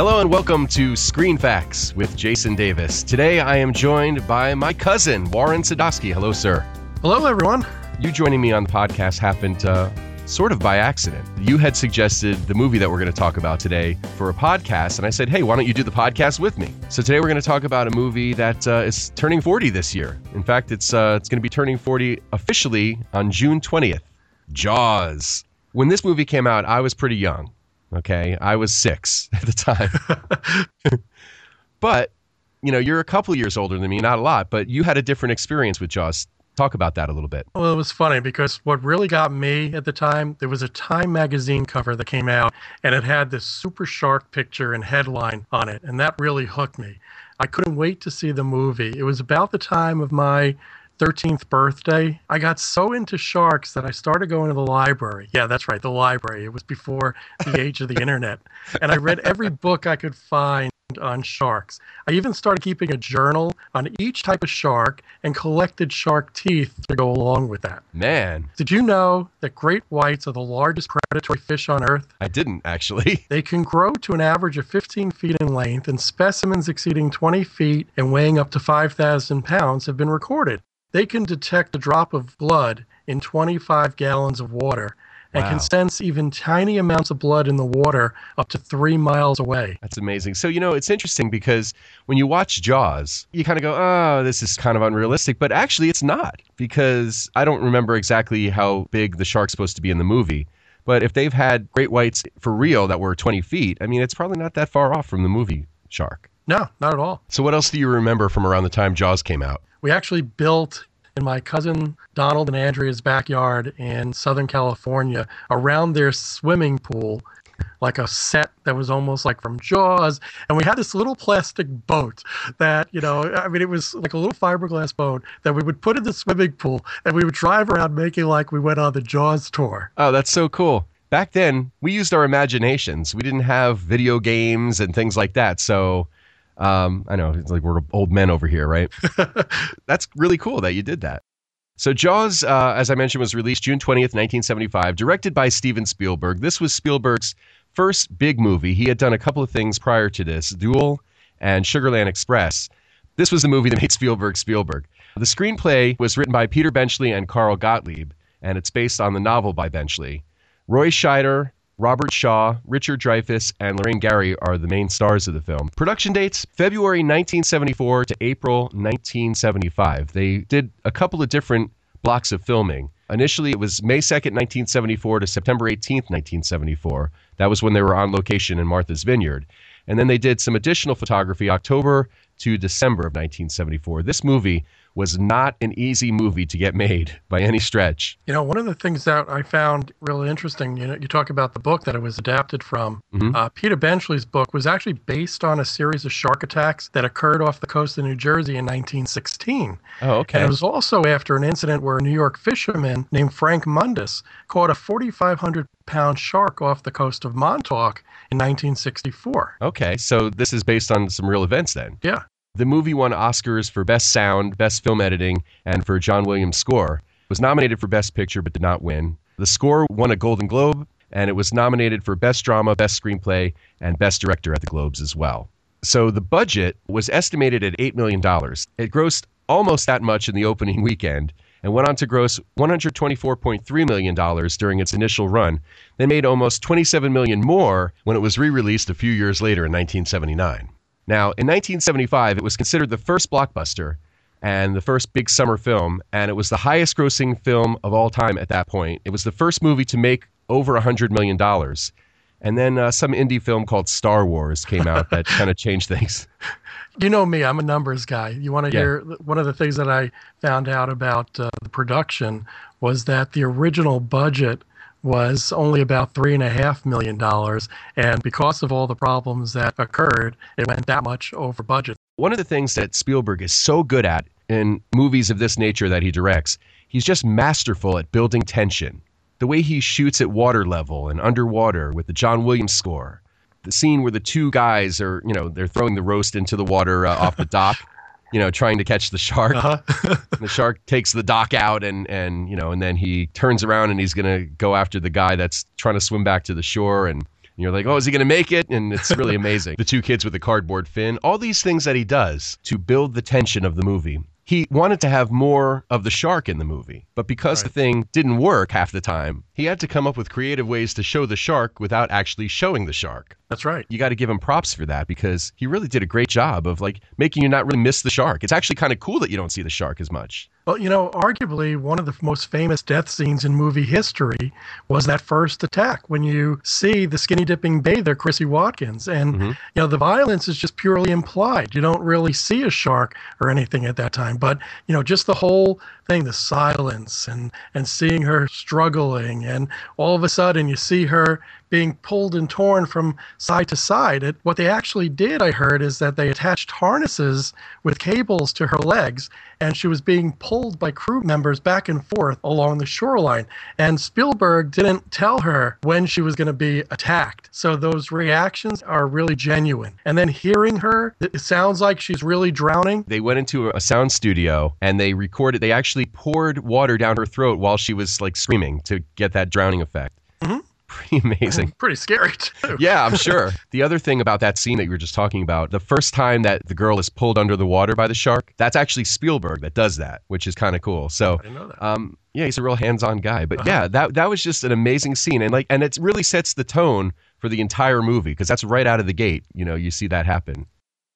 Hello and welcome to Screen Facts with Jason Davis. Today I am joined by my cousin, Warren Sadowski. Hello, sir. Hello, everyone. You joining me on the podcast happened uh, sort of by accident. You had suggested the movie that we're going to talk about today for a podcast, and I said, hey, why don't you do the podcast with me? So today we're going to talk about a movie that uh, is turning 40 this year. In fact, it's, uh, it's going to be turning 40 officially on June 20th. Jaws. When this movie came out, I was pretty young. Okay. I was six at the time. but, you know, you're a couple years older than me, not a lot, but you had a different experience with Jaws. Talk about that a little bit. Well, it was funny because what really got me at the time, there was a Time magazine cover that came out and it had this super shark picture and headline on it. And that really hooked me. I couldn't wait to see the movie. It was about the time of my 13th birthday, I got so into sharks that I started going to the library. Yeah, that's right, the library. It was before the age of the internet. And I read every book I could find on sharks. I even started keeping a journal on each type of shark and collected shark teeth to go along with that. Man. Did you know that great whites are the largest predatory fish on Earth? I didn't actually. They can grow to an average of 15 feet in length, and specimens exceeding 20 feet and weighing up to 5,000 pounds have been recorded. They can detect a drop of blood in 25 gallons of water and wow. can sense even tiny amounts of blood in the water up to three miles away. That's amazing. So, you know, it's interesting because when you watch Jaws, you kind of go, oh, this is kind of unrealistic. But actually, it's not because I don't remember exactly how big the shark's supposed to be in the movie. But if they've had great whites for real that were 20 feet, I mean, it's probably not that far off from the movie shark. No, not at all. So, what else do you remember from around the time Jaws came out? We actually built in my cousin Donald and Andrea's backyard in Southern California around their swimming pool like a set that was almost like from Jaws. And we had this little plastic boat that, you know, I mean, it was like a little fiberglass boat that we would put in the swimming pool and we would drive around making like we went on the Jaws tour. Oh, that's so cool. Back then, we used our imaginations. We didn't have video games and things like that. So, um, I know it's like we're old men over here, right? That's really cool that you did that. So Jaws, uh, as I mentioned, was released June 20th, 1975, directed by Steven Spielberg. This was Spielberg's first big movie. He had done a couple of things prior to this, Duel and Sugarland Express. This was the movie that made Spielberg Spielberg. The screenplay was written by Peter Benchley and Carl Gottlieb, and it's based on the novel by Benchley. Roy Scheider Robert Shaw, Richard Dreyfuss, and Lorraine Gary are the main stars of the film. Production dates February 1974 to April 1975. They did a couple of different blocks of filming. Initially, it was May 2nd, 1974 to September 18th, 1974. That was when they were on location in Martha's Vineyard. And then they did some additional photography October to December of 1974. This movie was not an easy movie to get made by any stretch. You know, one of the things that I found really interesting, you know, you talk about the book that it was adapted from. Mm-hmm. Uh, Peter Benchley's book was actually based on a series of shark attacks that occurred off the coast of New Jersey in 1916. Oh, okay. And it was also after an incident where a New York fisherman named Frank Mundus caught a 4,500 pound shark off the coast of Montauk in 1964. Okay, so this is based on some real events then. Yeah. The movie won Oscars for Best Sound, Best Film Editing, and for John Williams' score. It was nominated for Best Picture but did not win. The score won a Golden Globe, and it was nominated for Best Drama, Best Screenplay, and Best Director at the Globes as well. So the budget was estimated at $8 million. It grossed almost that much in the opening weekend and went on to gross $124.3 million during its initial run, then made almost 27 million more when it was re released a few years later in 1979. Now, in 1975, it was considered the first blockbuster and the first big summer film, and it was the highest grossing film of all time at that point. It was the first movie to make over $100 million. And then uh, some indie film called Star Wars came out that kind of changed things. You know me, I'm a numbers guy. You want to yeah. hear one of the things that I found out about uh, the production was that the original budget was only about three and a half million dollars. And because of all the problems that occurred, it went that much over budget. One of the things that Spielberg is so good at in movies of this nature that he directs, he's just masterful at building tension. The way he shoots at water level and underwater with the John Williams score. The scene where the two guys are, you know, they're throwing the roast into the water uh, off the dock you know, trying to catch the shark. Uh-huh. the shark takes the dock out, and and you know, and then he turns around and he's gonna go after the guy that's trying to swim back to the shore, and you're like, oh, is he going to make it? And it's really amazing. the two kids with the cardboard fin, all these things that he does to build the tension of the movie. He wanted to have more of the shark in the movie, but because Right. the thing didn't work half the time, he had to come up with creative ways to show the shark without actually showing the shark. That's right. You got to give him props for that because he really did a great job of like making you not really miss the shark. It's actually kind of cool that you don't see the shark as much. Well, you know, arguably one of the most famous death scenes in movie history was that first attack when you see the skinny dipping bather, Chrissy Watkins. And, Mhm. you know, the violence is just purely implied. You don't really see a shark or anything at that time. But, you know, just the whole thing, the silence and, and seeing her struggling. And all of a sudden you see her being pulled and torn from side to side. It, what they actually did, I heard, is that they attached harnesses with cables to her legs, and she was being pulled by crew members back and forth along the shoreline. And Spielberg didn't tell her when she was going to be attacked. So those reactions are really genuine. And then hearing her, it sounds like she's really drowning. They went into a sound studio and they recorded, they actually poured water down her throat while she was like screaming to get that drowning effect. Mhm. Pretty amazing. Pretty scary, too. yeah, I'm sure. The other thing about that scene that you were just talking about, the first time that the girl is pulled under the water by the shark, that's actually Spielberg that does that, which is kind of cool. So, I didn't know that. um, yeah, he's a real hands-on guy. But Uh-huh. yeah, that that was just an amazing scene, and like, and it really sets the tone for the entire movie because that's right out of the gate. You know, you see that happen.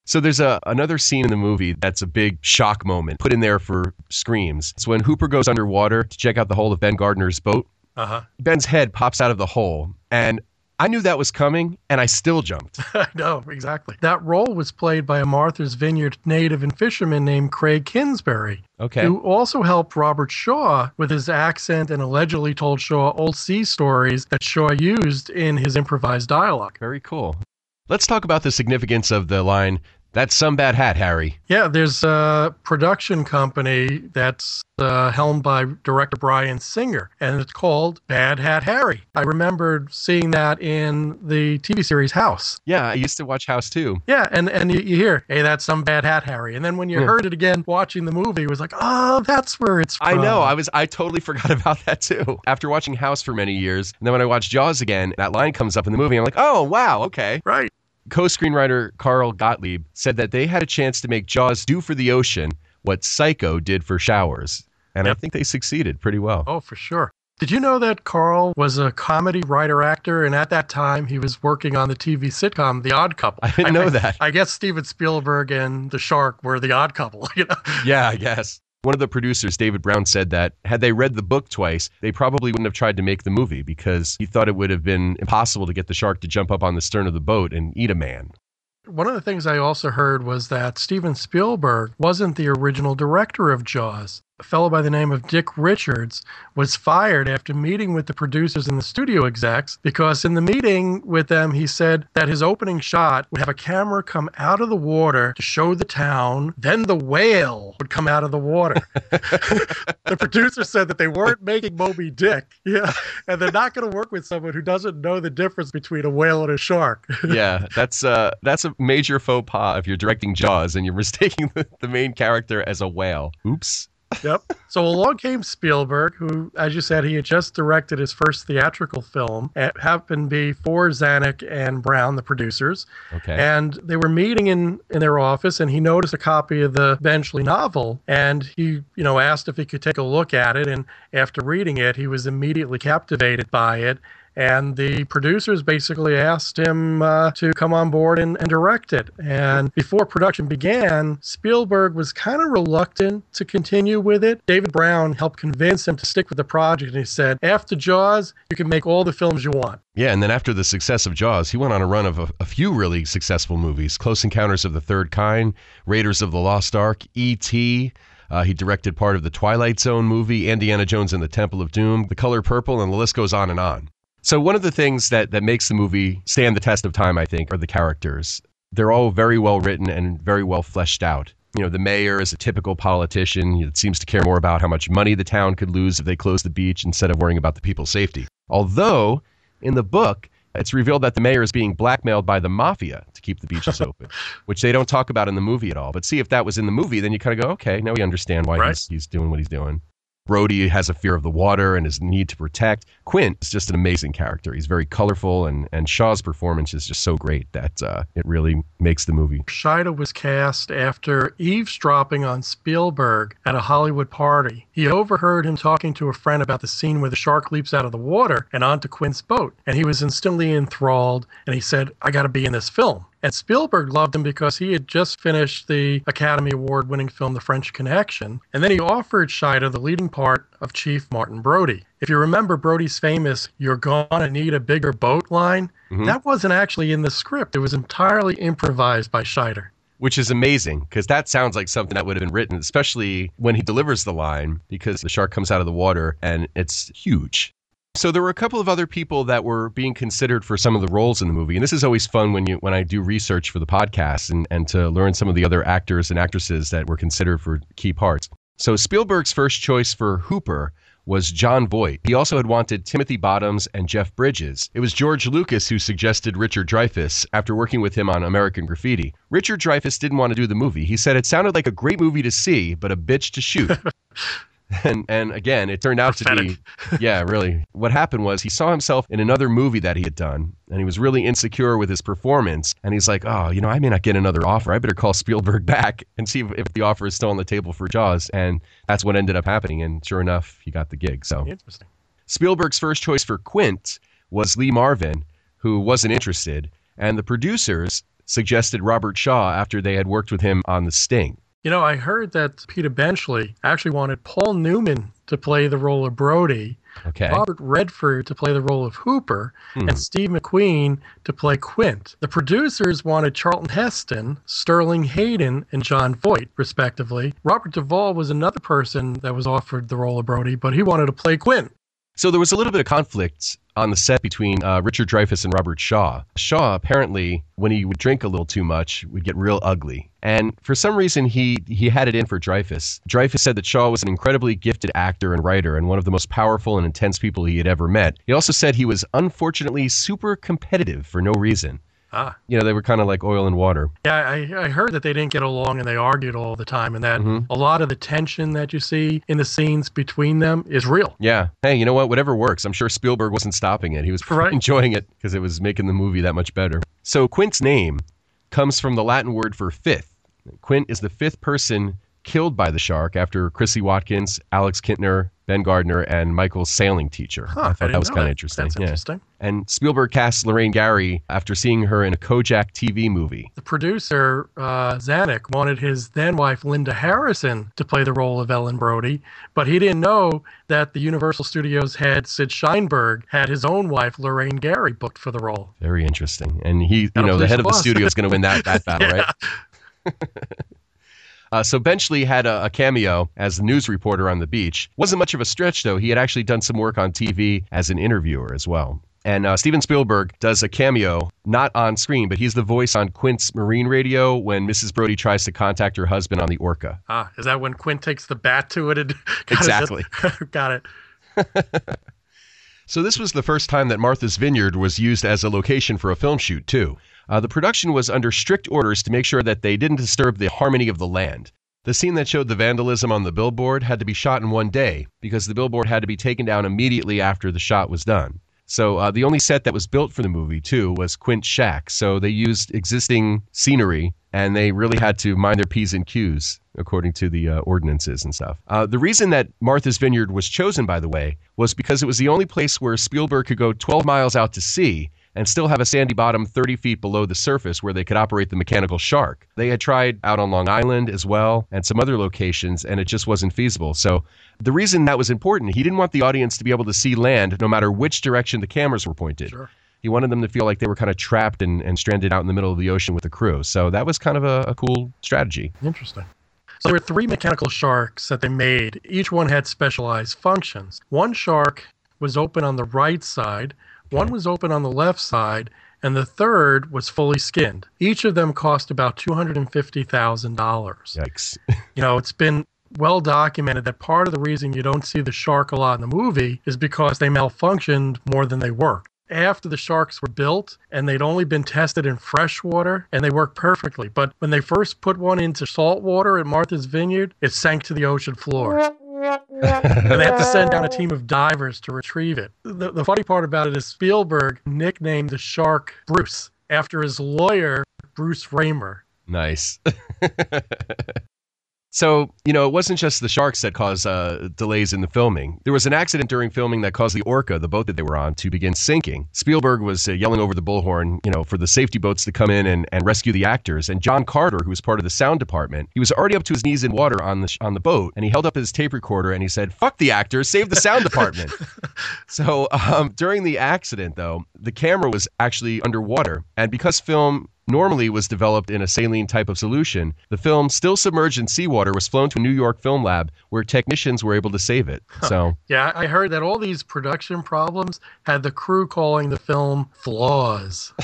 So there's a another scene in the movie that's a big shock moment put in there for screams. It's when Hooper goes underwater to check out the hull of Ben Gardner's boat. Uh huh. Ben's head pops out of the hole, and I knew that was coming, and I still jumped. I know, exactly. That role was played by a Martha's Vineyard native and fisherman named Craig Kingsbury, Okay. who also helped Robert Shaw with his accent and allegedly told Shaw old sea stories that Shaw used in his improvised dialogue. Very cool. Let's talk about the significance of the line, that's some bad hat, Harry. Yeah, there's a production company that's uh, helmed by director Bryan Singer, and it's called Bad Hat Harry. I remembered seeing that in the TV series House. Yeah, I used to watch House too. Yeah, and, and you, you hear, hey, that's some bad hat, Harry. And then when you Yeah. heard it again watching the movie, it was like, oh, that's where it's from. I know. I was. I totally forgot about that too. After watching House for many years, and then when I watched Jaws again, that line comes up in the movie. I'm like, oh wow, okay. Right. Co-screenwriter Carl Gottlieb said that they had a chance to make Jaws do for the ocean what Psycho did for showers, and I think they succeeded pretty well. Oh, for sure. Did you know that Carl was a comedy writer actor, and at that time he was working on the TV sitcom The Odd Couple? I didn't know that. I guess Steven Spielberg and the Shark were the Odd Couple. You know. Yeah, I guess. One of the producers, David Brown, said that had they read the book twice, they probably wouldn't have tried to make the movie because he thought it would have been impossible to get the shark to jump up on the stern of the boat and eat a man. One of the things I also heard was that Steven Spielberg wasn't the original director of Jaws. A fellow by the name of Dick Richards was fired after meeting with the producers and the studio execs because in the meeting with them, he said that his opening shot would have a camera come out of the water to show the town, then the whale would come out of the water. the producer said that they weren't making Moby Dick, yeah, and they're not going to work with someone who doesn't know the difference between a whale and a shark. yeah, that's uh that's a major faux pas if you're directing Jaws and you're mistaking the, the main character as a whale. Oops. Yep. So along came Spielberg, who, as you said, he had just directed his first theatrical film. It happened to be for Zanuck and Brown, the producers. Okay. And they were meeting in, in their office, and he noticed a copy of the Benchley novel, and he, you know, asked if he could take a look at it. And after reading it, he was immediately captivated by it. And the producers basically asked him uh, to come on board and, and direct it. And before production began, Spielberg was kind of reluctant to continue with it. David Brown helped convince him to stick with the project. And he said, after Jaws, you can make all the films you want. Yeah, and then after the success of Jaws, he went on a run of a, a few really successful movies Close Encounters of the Third Kind, Raiders of the Lost Ark, E.T. Uh, he directed part of the Twilight Zone movie, Indiana Jones and the Temple of Doom, The Color Purple, and the list goes on and on. So, one of the things that, that makes the movie stand the test of time, I think, are the characters. They're all very well written and very well fleshed out. You know, the mayor is a typical politician that seems to care more about how much money the town could lose if they closed the beach instead of worrying about the people's safety. Although, in the book, it's revealed that the mayor is being blackmailed by the mafia to keep the beaches open, which they don't talk about in the movie at all. But see, if that was in the movie, then you kind of go, okay, now we understand why Right. he's, he's doing what he's doing. Brody has a fear of the water and his need to protect. Quint is just an amazing character. He's very colorful, and, and Shaw's performance is just so great that uh, it really makes the movie. Scheider was cast after eavesdropping on Spielberg at a Hollywood party. He overheard him talking to a friend about the scene where the shark leaps out of the water and onto Quint's boat, and he was instantly enthralled, and he said, I got to be in this film. And Spielberg loved him because he had just finished the Academy Award winning film The French Connection. And then he offered Scheider the leading part of Chief Martin Brody. If you remember Brody's famous, You're Gonna Need a Bigger Boat line, mm-hmm. that wasn't actually in the script. It was entirely improvised by Scheider which is amazing because that sounds like something that would have been written, especially when he delivers the line because the shark comes out of the water and it's huge. So there were a couple of other people that were being considered for some of the roles in the movie, and this is always fun when you when I do research for the podcast and and to learn some of the other actors and actresses that were considered for key parts. So Spielberg's first choice for Hooper was Jon Voight. He also had wanted Timothy Bottoms and Jeff Bridges. It was George Lucas who suggested Richard Dreyfuss after working with him on American Graffiti. Richard Dreyfuss didn't want to do the movie. He said it sounded like a great movie to see, but a bitch to shoot. and and again it turned out to be yeah really. What happened was he saw himself in another movie that he had done and he was really insecure with his performance and he's like oh you know i may not get another offer. I better call spielberg back and see if, if the offer is still on the table for jaws. And that's what ended up happening and sure enough he got the gig. So interesting. Spielberg's first choice for quint was lee marvin who wasn't interested and the producers suggested robert shaw after they had worked with him on the sting you know, I heard that Peter Benchley actually wanted Paul Newman to play the role of Brody, okay. Robert Redford to play the role of Hooper, hmm. and Steve McQueen to play Quint. The producers wanted Charlton Heston, Sterling Hayden, and Jon Voight, respectively. Robert Duvall was another person that was offered the role of Brody, but he wanted to play Quint. So there was a little bit of conflict on the set between uh, Richard Dreyfuss and Robert Shaw. Shaw apparently, when he would drink a little too much, would get real ugly. And for some reason, he he had it in for Dreyfuss. Dreyfuss said that Shaw was an incredibly gifted actor and writer, and one of the most powerful and intense people he had ever met. He also said he was unfortunately super competitive for no reason. Ah. You know, they were kind of like oil and water. Yeah, I, I heard that they didn't get along and they argued all the time, and that mm-hmm. a lot of the tension that you see in the scenes between them is real. Yeah. Hey, you know what? Whatever works. I'm sure Spielberg wasn't stopping it. He was right. enjoying it because it was making the movie that much better. So Quint's name comes from the Latin word for fifth. Quint is the fifth person killed by the shark after Chrissy Watkins, Alex Kintner, Ben Gardner, and Michael's sailing teacher. Huh, I thought I that was kind of interesting. That's yeah. interesting. And Spielberg cast Lorraine Gary after seeing her in a Kojak TV movie. The producer, uh, Zanuck, wanted his then wife, Linda Harrison, to play the role of Ellen Brody, but he didn't know that the Universal Studios head, Sid Sheinberg, had his own wife, Lorraine Gary, booked for the role. Very interesting. And he, you That'll know, the head of the studio is going to win that, that battle, right? Uh, so Benchley had a, a, cameo as the news reporter on the beach. Wasn't much of a stretch, though. He had actually done some work on TV as an interviewer as well. And uh, Steven Spielberg does a cameo, not on screen, but he's the voice on Quint's marine radio when Mrs. Brody tries to contact her husband on the Orca. Ah, is that when Quint takes the bat to it? And exactly. got it. so this was the first time that Martha's Vineyard was used as a location for a film shoot, too. Uh, the production was under strict orders to make sure that they didn't disturb the harmony of the land. The scene that showed the vandalism on the billboard had to be shot in one day because the billboard had to be taken down immediately after the shot was done. So uh, the only set that was built for the movie too was Quint's shack. So they used existing scenery and they really had to mind their p's and q's according to the uh, ordinances and stuff. Uh, the reason that Martha's Vineyard was chosen, by the way, was because it was the only place where Spielberg could go 12 miles out to sea and still have a sandy bottom 30 feet below the surface where they could operate the mechanical shark. They had tried out on Long Island as well and some other locations, and it just wasn't feasible. So the reason that was important, he didn't want the audience to be able to see land no matter which direction the cameras were pointed. Sure. He wanted them to feel like they were kind of trapped and, and stranded out in the middle of the ocean with the crew. So that was kind of a, a cool strategy. Interesting. So there were three mechanical sharks that they made. Each one had specialized functions. One shark was open on the right side, one was open on the left side, and the third was fully skinned. Each of them cost about $250,000. Yikes. you know, it's been well documented that part of the reason you don't see the shark a lot in the movie is because they malfunctioned more than they worked. After the sharks were built and they'd only been tested in fresh water and they worked perfectly. But when they first put one into salt water at Martha's Vineyard, it sank to the ocean floor. And they have to send down a team of divers to retrieve it. The, the funny part about it is Spielberg nicknamed the shark Bruce after his lawyer, Bruce Ramer. Nice. So, you know, it wasn't just the sharks that caused uh, delays in the filming. There was an accident during filming that caused the Orca, the boat that they were on, to begin sinking. Spielberg was uh, yelling over the bullhorn, you know, for the safety boats to come in and, and rescue the actors. And John Carter, who was part of the sound department, he was already up to his knees in water on the on the boat, and he held up his tape recorder and he said, "Fuck the actors, save the sound department." so, um, during the accident, though, the camera was actually underwater, and because film normally was developed in a saline type of solution, the film, still submerged in seawater, was flown to a New York film lab where technicians were able to save it. So, yeah, I heard that all these production problems had the crew calling the film flaws.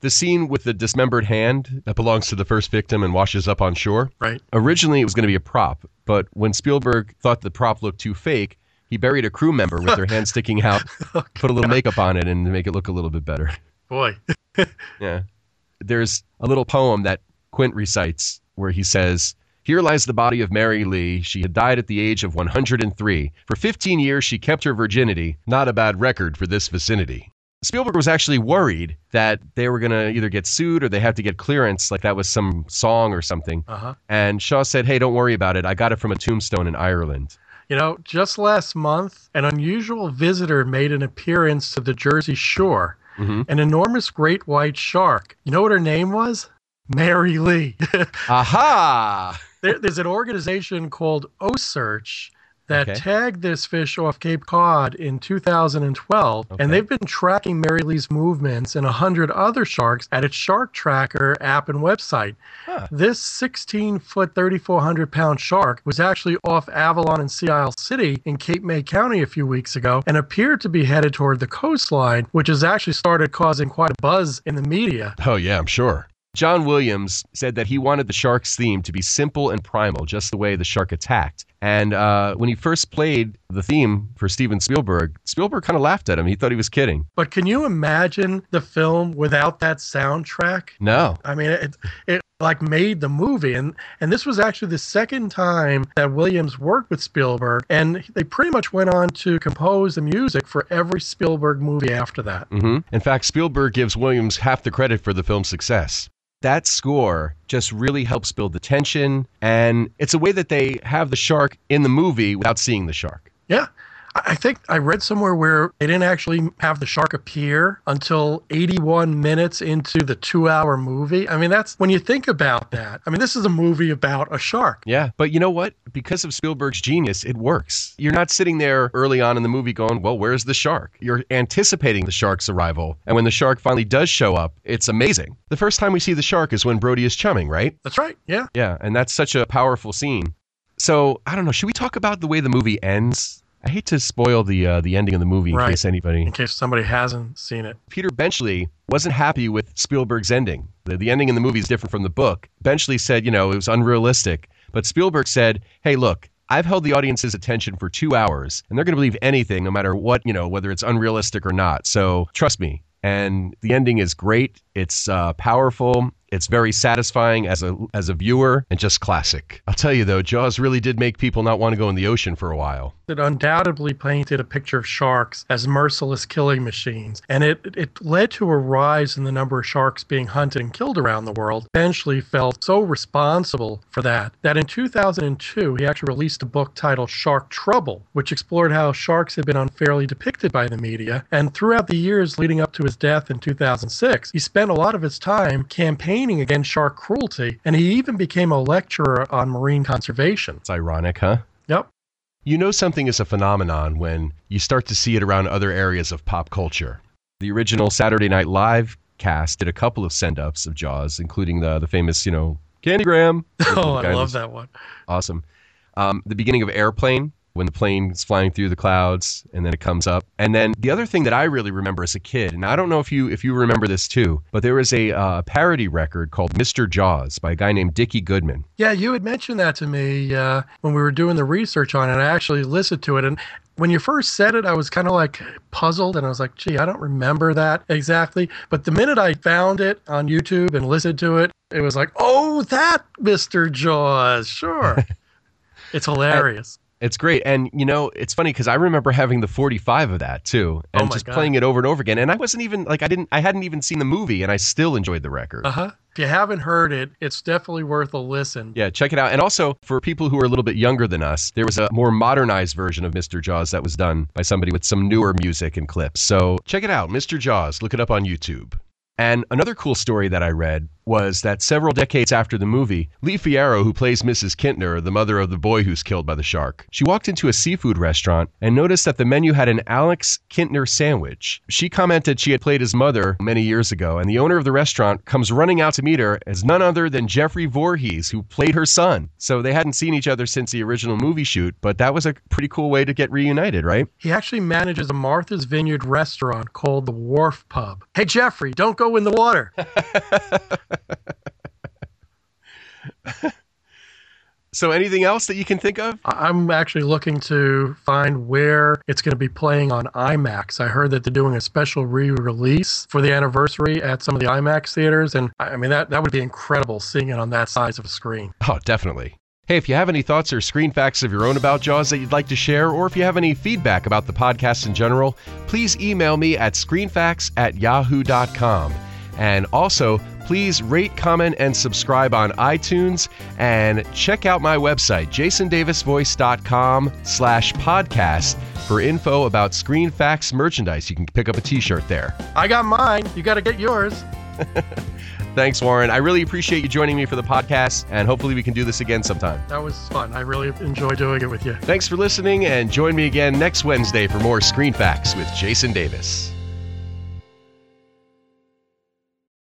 the scene with the dismembered hand that belongs to the first victim and washes up on shore. Right. Originally, it was going to be a prop, but when Spielberg thought the prop looked too fake, he buried a crew member with their hand sticking out, oh, put a little makeup on it, and make it look a little bit better. Boy. yeah. There's a little poem that Quint recites where he says, Here lies the body of Mary Lee. She had died at the age of 103. For 15 years, she kept her virginity. Not a bad record for this vicinity. Spielberg was actually worried that they were going to either get sued or they had to get clearance, like that was some song or something. Uh-huh. And Shaw said, Hey, don't worry about it. I got it from a tombstone in Ireland. You know, just last month, an unusual visitor made an appearance to the Jersey Shore mm-hmm. an enormous great white shark. You know what her name was? Mary Lee. Aha! There, there's an organization called OCEARCH that okay. tagged this fish off Cape Cod in 2012, okay. and they've been tracking Mary Lee's movements and 100 other sharks at its Shark Tracker app and website. Huh. This 16 foot, 3,400 pound shark was actually off Avalon and Sea Isle City in Cape May County a few weeks ago and appeared to be headed toward the coastline, which has actually started causing quite a buzz in the media. Oh, yeah, I'm sure. John Williams said that he wanted the Sharks theme to be simple and primal, just the way the shark attacked. And uh, when he first played the theme for Steven Spielberg, Spielberg kind of laughed at him. He thought he was kidding. But can you imagine the film without that soundtrack? No. I mean, it, it like made the movie and and this was actually the second time that Williams worked with Spielberg and they pretty much went on to compose the music for every Spielberg movie after that. Mm-hmm. In fact, Spielberg gives Williams half the credit for the film's success that score just really helps build the tension and it's a way that they have the shark in the movie without seeing the shark. Yeah I think I read somewhere where they didn't actually have the shark appear until 81 minutes into the two hour movie. I mean, that's when you think about that. I mean, this is a movie about a shark. Yeah. But you know what? Because of Spielberg's genius, it works. You're not sitting there early on in the movie going, well, where's the shark? You're anticipating the shark's arrival. And when the shark finally does show up, it's amazing. The first time we see the shark is when Brody is chumming, right? That's right. Yeah. Yeah. And that's such a powerful scene. So I don't know. Should we talk about the way the movie ends? I hate to spoil the uh, the ending of the movie in right. case anybody in case somebody hasn't seen it. Peter Benchley wasn't happy with Spielberg's ending. The, the ending in the movie is different from the book. Benchley said, you know, it was unrealistic, but Spielberg said, "Hey, look, I've held the audience's attention for 2 hours, and they're going to believe anything no matter what, you know, whether it's unrealistic or not. So, trust me." And the ending is great. It's uh, powerful. It's very satisfying as a as a viewer and just classic. I'll tell you though, Jaws really did make people not want to go in the ocean for a while. It undoubtedly painted a picture of sharks as merciless killing machines, and it it led to a rise in the number of sharks being hunted and killed around the world. Benchley felt so responsible for that that in 2002 he actually released a book titled Shark Trouble, which explored how sharks had been unfairly depicted by the media. And throughout the years leading up to his death in 2006, he spent a lot of his time campaigning campaigning against shark cruelty, and he even became a lecturer on marine conservation. It's ironic, huh? Yep. You know something is a phenomenon when you start to see it around other areas of pop culture. The original Saturday Night Live cast did a couple of send ups of Jaws, including the the famous, you know, Candygram. Oh, I love that one. Awesome. Um, the beginning of Airplane when the plane is flying through the clouds and then it comes up. And then the other thing that I really remember as a kid, and I don't know if you if you remember this too, but there was a uh, parody record called Mr. Jaws by a guy named Dickie Goodman. Yeah, you had mentioned that to me uh, when we were doing the research on it. I actually listened to it and when you first said it, I was kind of like puzzled and I was like, gee, I don't remember that exactly. But the minute I found it on YouTube and listened to it, it was like, oh, that Mr. Jaws, sure. It's hilarious. It's great. And, you know, it's funny because I remember having the 45 of that too and Oh just God. playing it over and over again. And I wasn't even like, I didn't, I hadn't even seen the movie and I still enjoyed the record. Uh huh. If you haven't heard it, it's definitely worth a listen. Yeah, check it out. And also, for people who are a little bit younger than us, there was a more modernized version of Mr. Jaws that was done by somebody with some newer music and clips. So check it out, Mr. Jaws. Look it up on YouTube. And another cool story that I read was that several decades after the movie, Lee Fierro, who plays Mrs. Kintner, the mother of the boy who's killed by the shark, she walked into a seafood restaurant and noticed that the menu had an Alex Kintner sandwich. She commented she had played his mother many years ago, and the owner of the restaurant comes running out to meet her as none other than Jeffrey Voorhees, who played her son. So they hadn't seen each other since the original movie shoot, but that was a pretty cool way to get reunited, right? He actually manages a Martha's Vineyard restaurant called the Wharf Pub. Hey, Jeffrey, don't go in the water. So anything else that you can think of? I- I'm actually looking to find where it's going to be playing on IMAX. I heard that they're doing a special re-release for the anniversary at some of the IMAX theaters, and I I mean that that would be incredible seeing it on that size of a screen. Oh, definitely. Hey, if you have any thoughts or screen facts of your own about Jaws that you'd like to share, or if you have any feedback about the podcast in general, please email me at screenfacts at yahoo.com. And also, please rate, comment, and subscribe on iTunes, and check out my website, jasondavisvoice.com slash podcast for info about Screen Facts merchandise. You can pick up a t-shirt there. I got mine. You got to get yours. Thanks, Warren. I really appreciate you joining me for the podcast, and hopefully we can do this again sometime. That was fun. I really enjoy doing it with you. Thanks for listening, and join me again next Wednesday for more Screen Facts with Jason Davis.